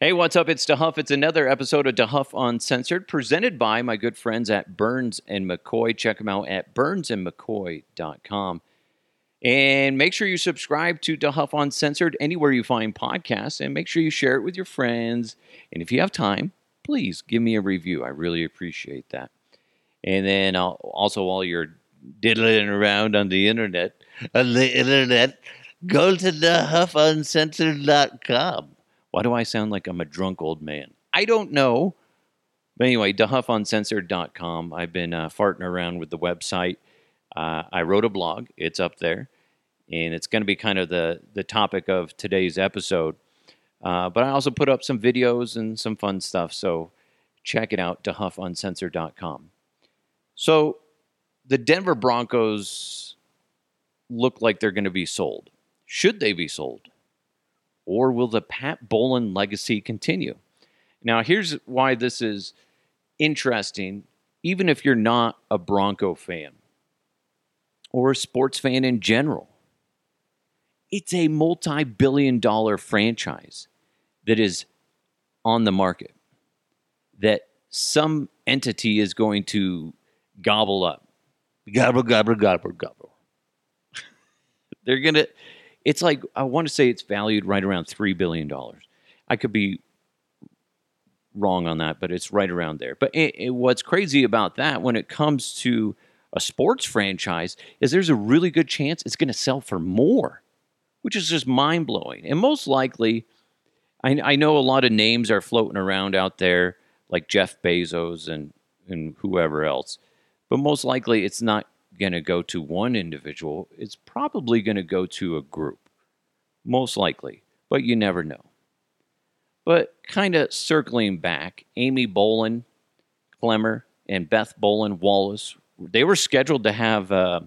Hey, what's up? It's DeHuff. It's another episode of DeHuff Uncensored, presented by my good friends at Burns and McCoy. Check them out at burnsandmccoy.com. And make sure you subscribe to DeHuff Uncensored anywhere you find podcasts, and make sure you share it with your friends. And if you have time, please give me a review. I really appreciate that. And then uh, also, while you're diddling around on the internet, on the internet, go to DeHuffUncensored.com. Why do I sound like I'm a drunk old man? I don't know. But anyway, DeHuffUncensored.com. I've been uh, farting around with the website. Uh, I wrote a blog. It's up there. And it's going to be kind of the, the topic of today's episode. Uh, but I also put up some videos and some fun stuff. So check it out, DeHuffUncensored.com. So the Denver Broncos look like they're going to be sold. Should they be sold? Or will the Pat Bowlen legacy continue? Now, here's why this is interesting, even if you're not a Bronco fan or a sports fan in general. It's a multi billion dollar franchise that is on the market that some entity is going to gobble up. Gobble, gobble, gobble, gobble. They're going to it's like I want to say it's valued right around three billion dollars. I could be wrong on that, but it's right around there. But it, it, what's crazy about that when it comes to a sports franchise is there's a really good chance it's going to sell for more, which is just mind blowing. And most likely, I, I know a lot of names are floating around out there, like Jeff Bezos and and whoever else, but most likely it's not going to go to one individual, it's probably going to go to a group. Most likely, but you never know. But kind of circling back, Amy Bowlen, Klemmer, and Beth Bowlen Wallace, they were scheduled to have uh,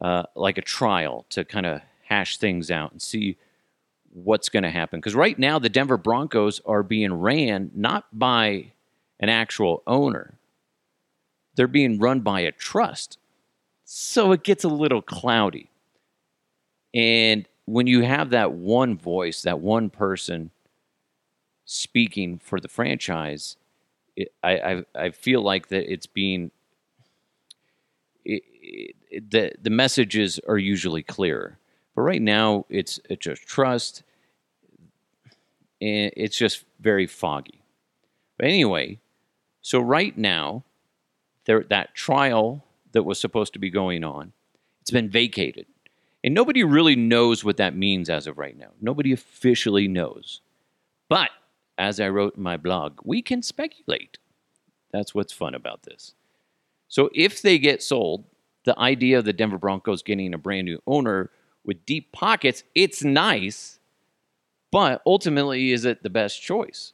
uh, like a trial to kind of hash things out and see what's going to happen. Because right now, the Denver Broncos are being ran not by an actual owner, they're being run by a trust. So it gets a little cloudy. And when you have that one voice, that one person speaking for the franchise, it, I, I, I feel like that it's being it, it, the the messages are usually clearer. But right now, it's it's just trust, and it's just very foggy. But anyway, so right now, there that trial that was supposed to be going on. It's been vacated. And nobody really knows what that means as of right now. Nobody officially knows. But as I wrote in my blog, we can speculate. That's what's fun about this. So if they get sold, the idea of the Denver Broncos getting a brand new owner with deep pockets, it's nice, but ultimately, is it the best choice?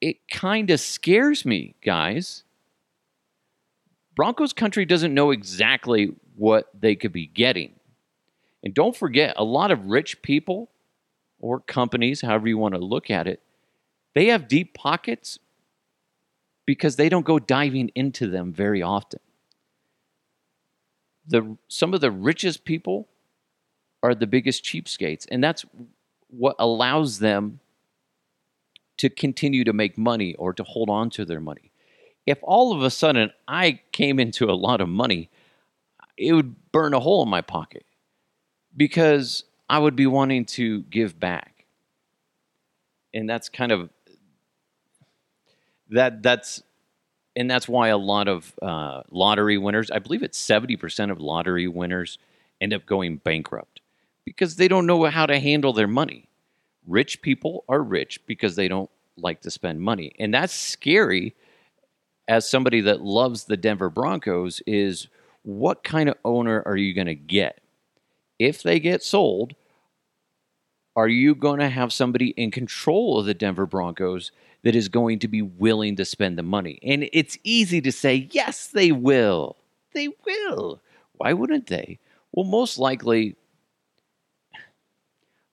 It kind of scares me, guys, Broncos country doesn't know exactly what they could be getting. And don't forget, a lot of rich people or companies, however you want to look at it, they have deep pockets because they don't go diving into them very often. The, some of the richest people are the biggest cheapskates, and that's what allows them to continue to make money or to hold on to their money if all of a sudden I came into a lot of money, it would burn a hole in my pocket because I would be wanting to give back. And that's kind of that that's and that's why a lot of uh, lottery winners, I believe it's 70% of lottery winners end up going bankrupt because they don't know how to handle their money. Rich people are rich because they don't like to spend money. And that's scary as somebody that loves the Denver Broncos is what kind of owner are you going to get? If they get sold, are you going to have somebody in control of the Denver Broncos that is going to be willing to spend the money? And it's easy to say, yes, they will. They will. Why wouldn't they? Well, most likely.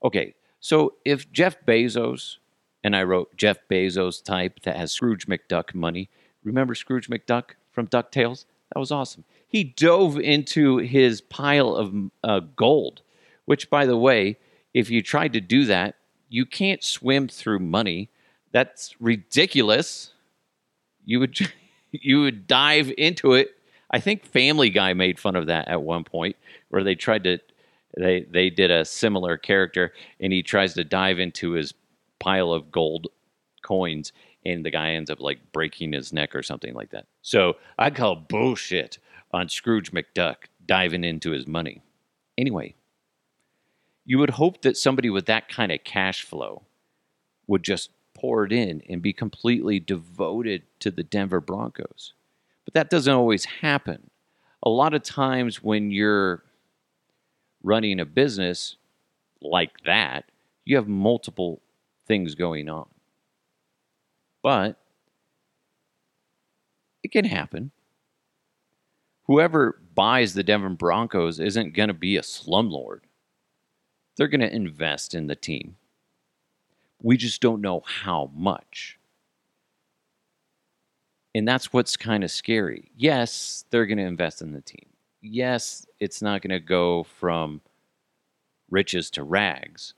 Okay, so if Jeff Bezos, and I wrote Jeff Bezos type that has Scrooge McDuck money, Remember Scrooge McDuck from DuckTales? That was awesome. He dove into his pile of uh, gold, which, by the way, if you tried to do that, you can't swim through money. That's ridiculous. You would you would dive into it. I think Family Guy made fun of that at one point, where they tried to they they did a similar character, and he tries to dive into his pile of gold coins, and the guy ends up like breaking his neck or something like that. So I call bullshit on Scrooge McDuck diving into his money. Anyway, you would hope that somebody with that kind of cash flow would just pour it in and be completely devoted to the Denver Broncos. But that doesn't always happen. A lot of times when you're running a business like that, you have multiple things going on. But it can happen. Whoever buys the Denver Broncos isn't going to be a slumlord. They're going to invest in the team. We just don't know how much. And that's what's kind of scary. Yes, they're going to invest in the team. Yes, it's not going to go from riches to rags.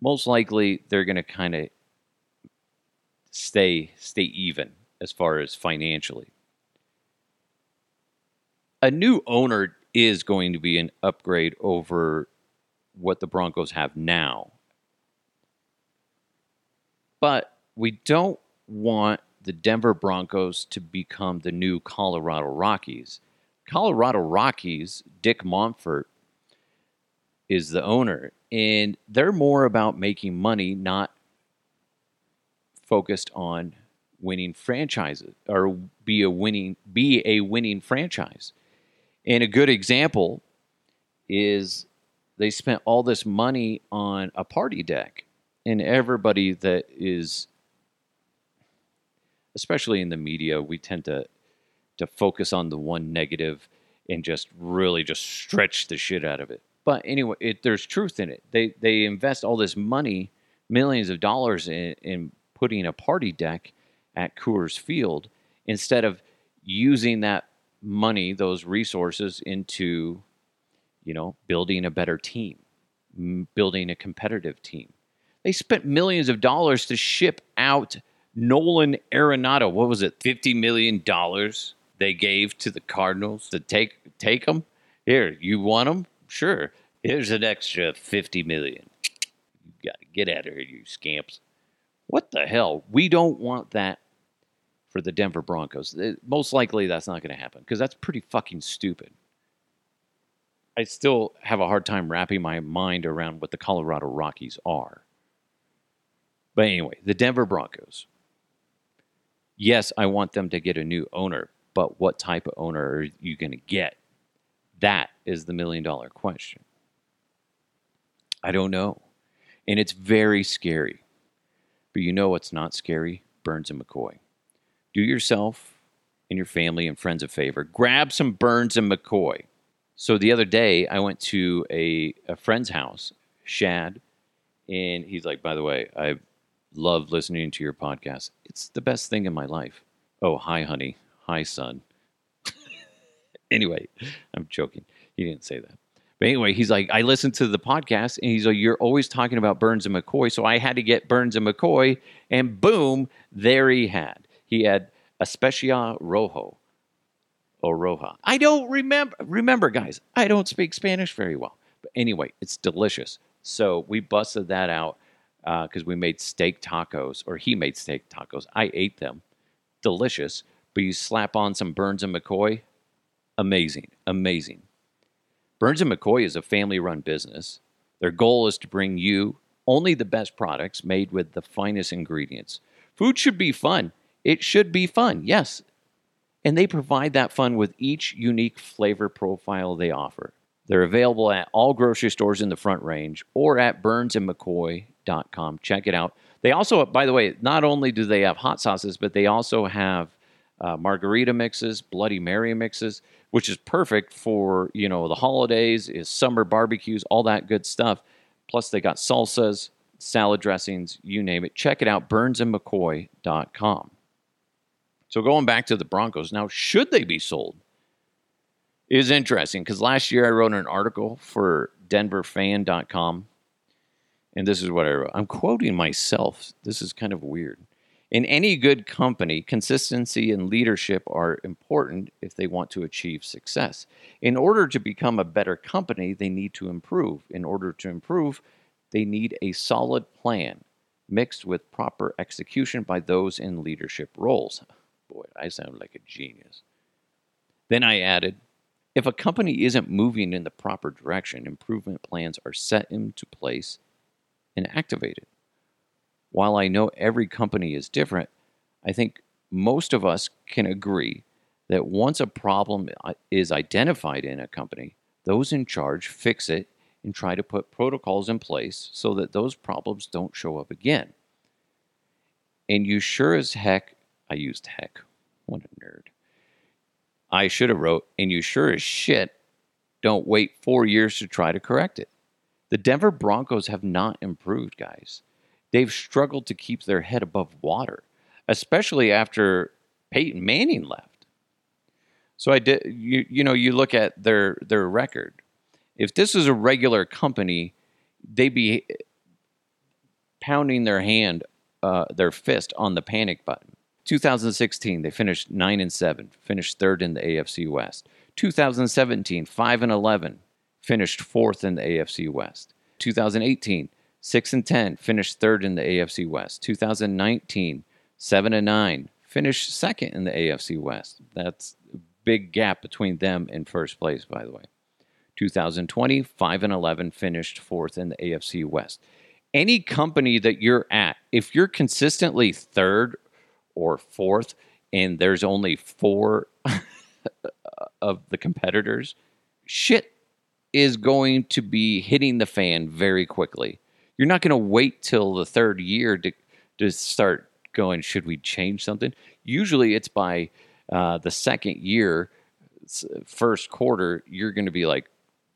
Most likely, they're going to kind of stay stay even as far as financially. A new owner is going to be an upgrade over what the Broncos have now. But we don't want the Denver Broncos to become the new Colorado Rockies. Colorado Rockies, Dick Monfort is the owner, and they're more about making money, not focused on winning franchises or be a winning be a winning franchise. And a good example is they spent all this money on a party deck and everybody that is especially in the media we tend to to focus on the one negative and just really just stretch the shit out of it but anyway it, there's truth in it they they invest all this money millions of dollars in, in putting a party deck at Coors Field instead of using that money those resources into you know, building a better team, building a competitive team. They spent millions of dollars to ship out Nolan Arenado. What was it? $50 million they gave to the Cardinals to take take them? Here, you want them? Sure. Here's an extra 50 million. You got to get out of here, you scamps. What the hell? We don't want that for the Denver Broncos. Most likely that's not going to happen because that's pretty fucking stupid. I still have a hard time wrapping my mind around what the Colorado Rockies are. But anyway, the Denver Broncos. Yes, I want them to get a new owner, but what type of owner are you going to get? That is the million dollar question. I don't know. And it's very scary. You know what's not scary? Burns and McCoy. Do yourself and your family and friends a favor. Grab some Burns and McCoy. So the other day, I went to a, a friend's house, Shad, and he's like, by the way, I love listening to your podcast. It's the best thing in my life. Oh, hi, honey. Hi, son. anyway, I'm joking. He didn't say that. But anyway, he's like, I listened to the podcast, and he's like, You're always talking about Burns and McCoy. So I had to get Burns and McCoy, and boom, there he had. He had Especia Rojo, Oroja. I don't remember. Remember, guys, I don't speak Spanish very well. But anyway, it's delicious. So we busted that out because uh, we made steak tacos, or he made steak tacos. I ate them. Delicious. But you slap on some Burns and McCoy. Amazing. Amazing. Burns and McCoy is a family run business. Their goal is to bring you only the best products made with the finest ingredients. Food should be fun. It should be fun. Yes, and they provide that fun with each unique flavor profile they offer. They're available at all grocery stores in the Front Range or at burnsandmccoy.com. Check it out. They also, by the way, not only do they have hot sauces, but they also have uh, margarita mixes, Bloody Mary mixes, which is perfect for you know the holidays, is summer barbecues, all that good stuff. Plus, they got salsas, salad dressings, you name it. Check it out, burnsandmccoy.com. So going back to the Broncos, now should they be sold? Is interesting because last year I wrote an article for DenverFan.com, And this is what I wrote. I'm quoting myself. This is kind of weird. In any good company, consistency and leadership are important if they want to achieve success. In order to become a better company, they need to improve. In order to improve, they need a solid plan mixed with proper execution by those in leadership roles. Boy, I sound like a genius. Then I added if a company isn't moving in the proper direction, improvement plans are set into place and activated. While I know every company is different, I think most of us can agree that once a problem is identified in a company, those in charge fix it and try to put protocols in place so that those problems don't show up again. And you sure as heck, I used heck. What a nerd. I should have wrote, and you sure as shit don't wait four years to try to correct it. The Denver Broncos have not improved, guys. They've struggled to keep their head above water, especially after Peyton Manning left. So I did you you know you look at their their record. If this is a regular company, they'd be pounding their hand, uh, their fist on the panic button. 2016, they finished 9 and 7, finished third in the AFC West. 2017, 5 and 11, finished fourth in the AFC West. 2018, 6 and 10, finished third in the AFC West. 2019, 7 and 9, finished second in the AFC West. That's a big gap between them and first place, by the way. 2020, 5 and 11, finished fourth in the AFC West. Any company that you're at, if you're consistently third or fourth, and there's only four of the competitors, shit is going to be hitting the fan very quickly. You're not going to wait till the third year to, to start going, should we change something? Usually it's by uh, the second year, first quarter, you're going to be like,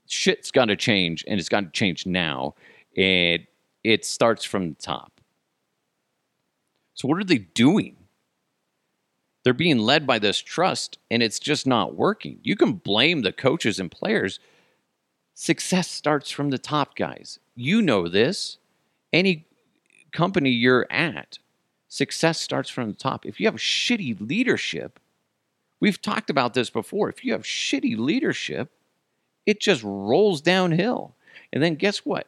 shit's got to change and it's got to change now. And it starts from the top. So, what are they doing? they're being led by this trust and it's just not working. You can blame the coaches and players. Success starts from the top, guys. You know this. Any company you're at, success starts from the top. If you have shitty leadership, we've talked about this before. If you have shitty leadership, it just rolls downhill. And then guess what?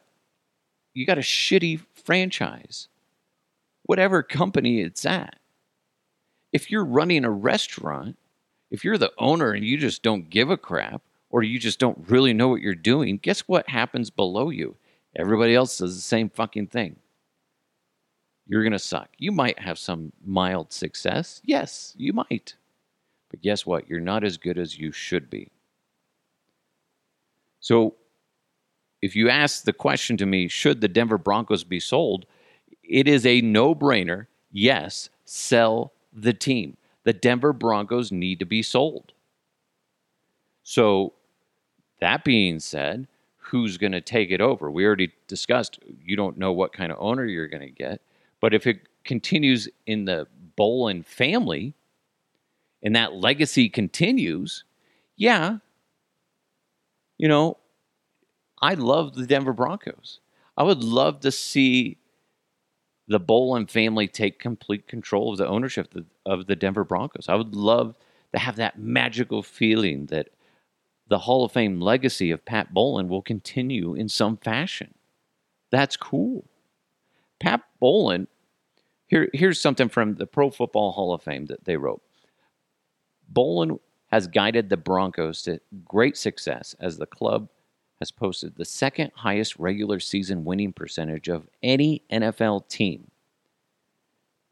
You got a shitty franchise, whatever company it's at if you're running a restaurant, if you're the owner and you just don't give a crap or you just don't really know what you're doing, guess what happens below you? Everybody else does the same fucking thing. You're going to suck. You might have some mild success. Yes, you might. But guess what? You're not as good as you should be. So, if you ask the question to me, should the Denver Broncos be sold? It is a no brainer. Yes, sell the team. The Denver Broncos need to be sold. So, that being said, who's going to take it over? We already discussed you don't know what kind of owner you're going to get. But if it continues in the Bowlen family and that legacy continues, yeah, you know, I love the Denver Broncos. I would love to see the Bowlen family take complete control of the ownership of the Denver Broncos. I would love to have that magical feeling that the Hall of Fame legacy of Pat Bowlen will continue in some fashion. That's cool. Pat Bowlen, here, here's something from the Pro Football Hall of Fame that they wrote. Bowlen has guided the Broncos to great success as the club has posted the second highest regular season winning percentage of any NFL team.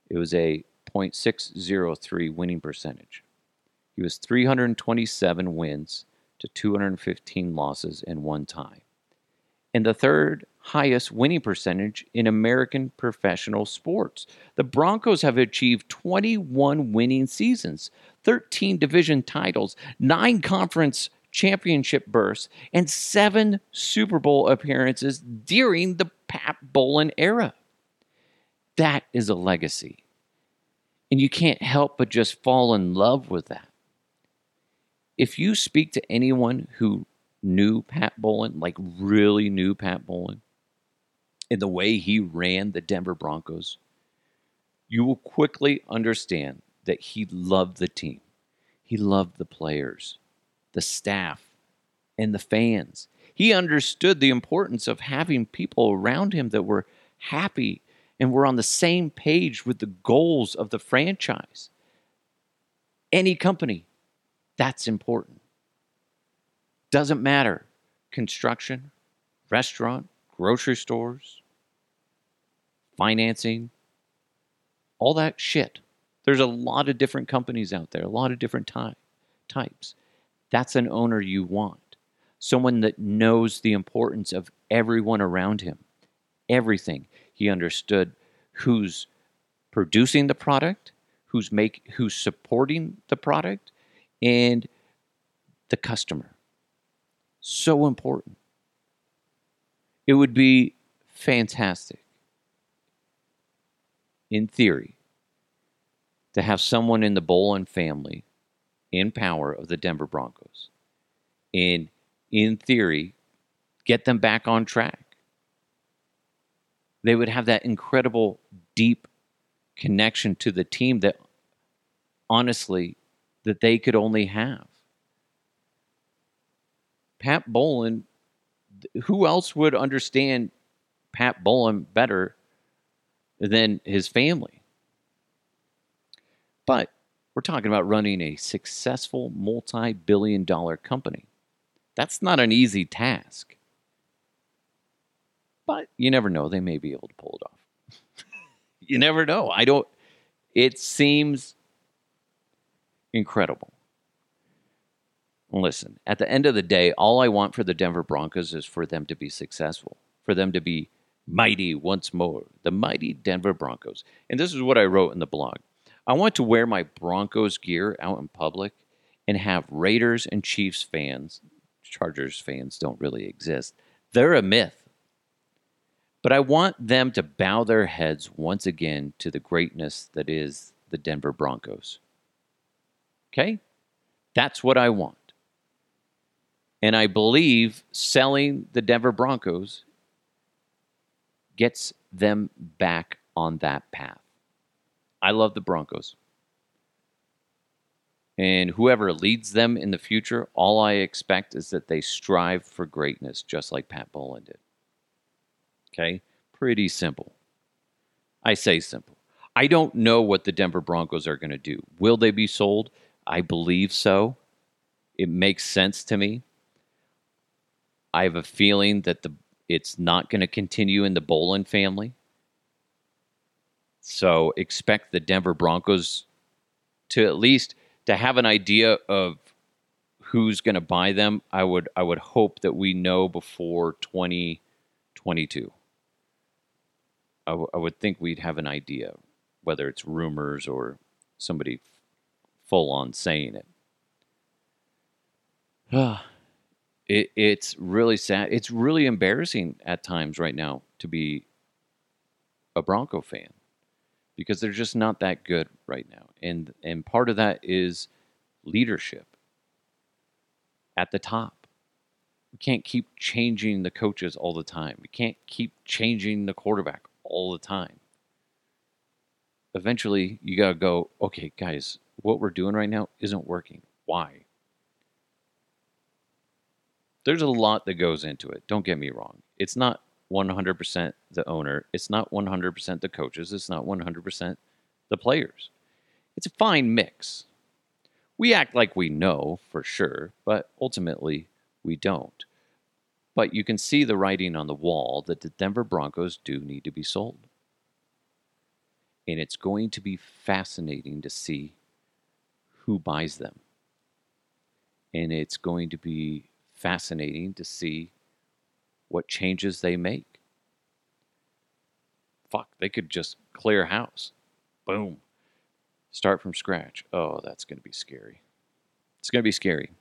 It was a .603 winning percentage. He was 327 wins to 215 losses and one tie. And the third highest winning percentage in American professional sports. The Broncos have achieved 21 winning seasons, 13 division titles, 9 conference championship bursts, and seven Super Bowl appearances during the Pat Bowlen era. That is a legacy. And you can't help but just fall in love with that. If you speak to anyone who knew Pat Bowlen, like really knew Pat Bowlen, in the way he ran the Denver Broncos, you will quickly understand that he loved the team. He loved the players, the staff, and the fans. He understood the importance of having people around him that were happy and were on the same page with the goals of the franchise. Any company, that's important. Doesn't matter. Construction, restaurant, grocery stores, financing, all that shit. There's a lot of different companies out there, a lot of different ty- types. That's an owner you want. Someone that knows the importance of everyone around him, everything. He understood who's producing the product, who's make who's supporting the product, and the customer. So important. It would be fantastic, in theory, to have someone in the Bowlen family in power of the Denver Broncos. And in theory, get them back on track. They would have that incredible, deep connection to the team that honestly that they could only have. Pat Bowlen, who else would understand Pat Bowlen better than his family? But we're talking about running a successful multi billion dollar company. That's not an easy task. But you never know. They may be able to pull it off. you never know. I don't, it seems incredible. Listen, at the end of the day, all I want for the Denver Broncos is for them to be successful, for them to be mighty once more, the mighty Denver Broncos. And this is what I wrote in the blog. I want to wear my Broncos gear out in public and have Raiders and Chiefs fans, Chargers fans don't really exist. They're a myth. But I want them to bow their heads once again to the greatness that is the Denver Broncos. Okay? That's what I want. And I believe selling the Denver Broncos gets them back on that path. I love the Broncos. And whoever leads them in the future, all I expect is that they strive for greatness, just like Pat Bowlen did. Okay? Pretty simple. I say simple. I don't know what the Denver Broncos are going to do. Will they be sold? I believe so. It makes sense to me. I have a feeling that the it's not going to continue in the Bowlen family. So expect the Denver Broncos to at least to have an idea of who's going to buy them. I would I would hope that we know before 2022. I, w- I would think we'd have an idea whether it's rumors or somebody full on saying it. It, it's really sad. It's really embarrassing at times right now to be a Bronco fan because they're just not that good right now. And and part of that is leadership at the top. We can't keep changing the coaches all the time. We can't keep changing the quarterback all the time. Eventually, you got to go, okay, guys, what we're doing right now isn't working. Why? there's a lot that goes into it. Don't get me wrong. It's not 100% the owner. It's not 100% the coaches. It's not 100% the players. It's a fine mix. We act like we know for sure, but ultimately we don't. But you can see the writing on the wall that the Denver Broncos do need to be sold. And it's going to be fascinating to see who buys them. And it's going to be fascinating to see what changes they make. Fuck, they could just clear house. Boom. Start from scratch. Oh, that's going to be scary. It's going to be scary.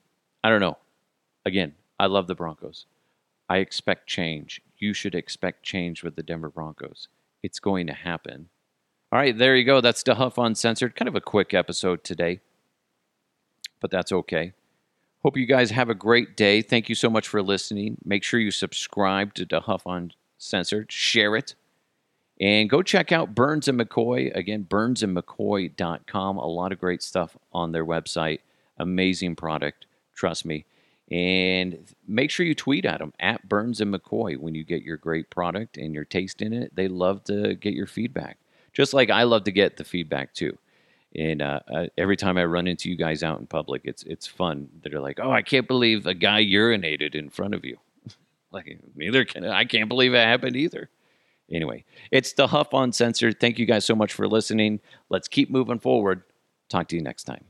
I don't know. Again, I love the Broncos. I expect change. You should expect change with the Denver Broncos. It's going to happen. All right, there you go. That's DeHuff Uncensored. Kind of a quick episode today, but that's okay. Hope you guys have a great day. Thank you so much for listening. Make sure you subscribe to DeHuff Uncensored. Share it. And go check out Burns and McCoy. Again, burnsandmccoy.com. A lot of great stuff on their website. Amazing product. Trust me. And make sure you tweet at them at Burns and McCoy when you get your great product and your taste in it. They love to get your feedback, just like I love to get the feedback too. And uh, uh, every time I run into you guys out in public, it's it's fun. They're like, "Oh, I can't believe a guy urinated in front of you." like, neither can I. Can't believe it happened either. Anyway, it's DeHuff Uncensored. Thank you guys so much for listening. Let's keep moving forward. Talk to you next time.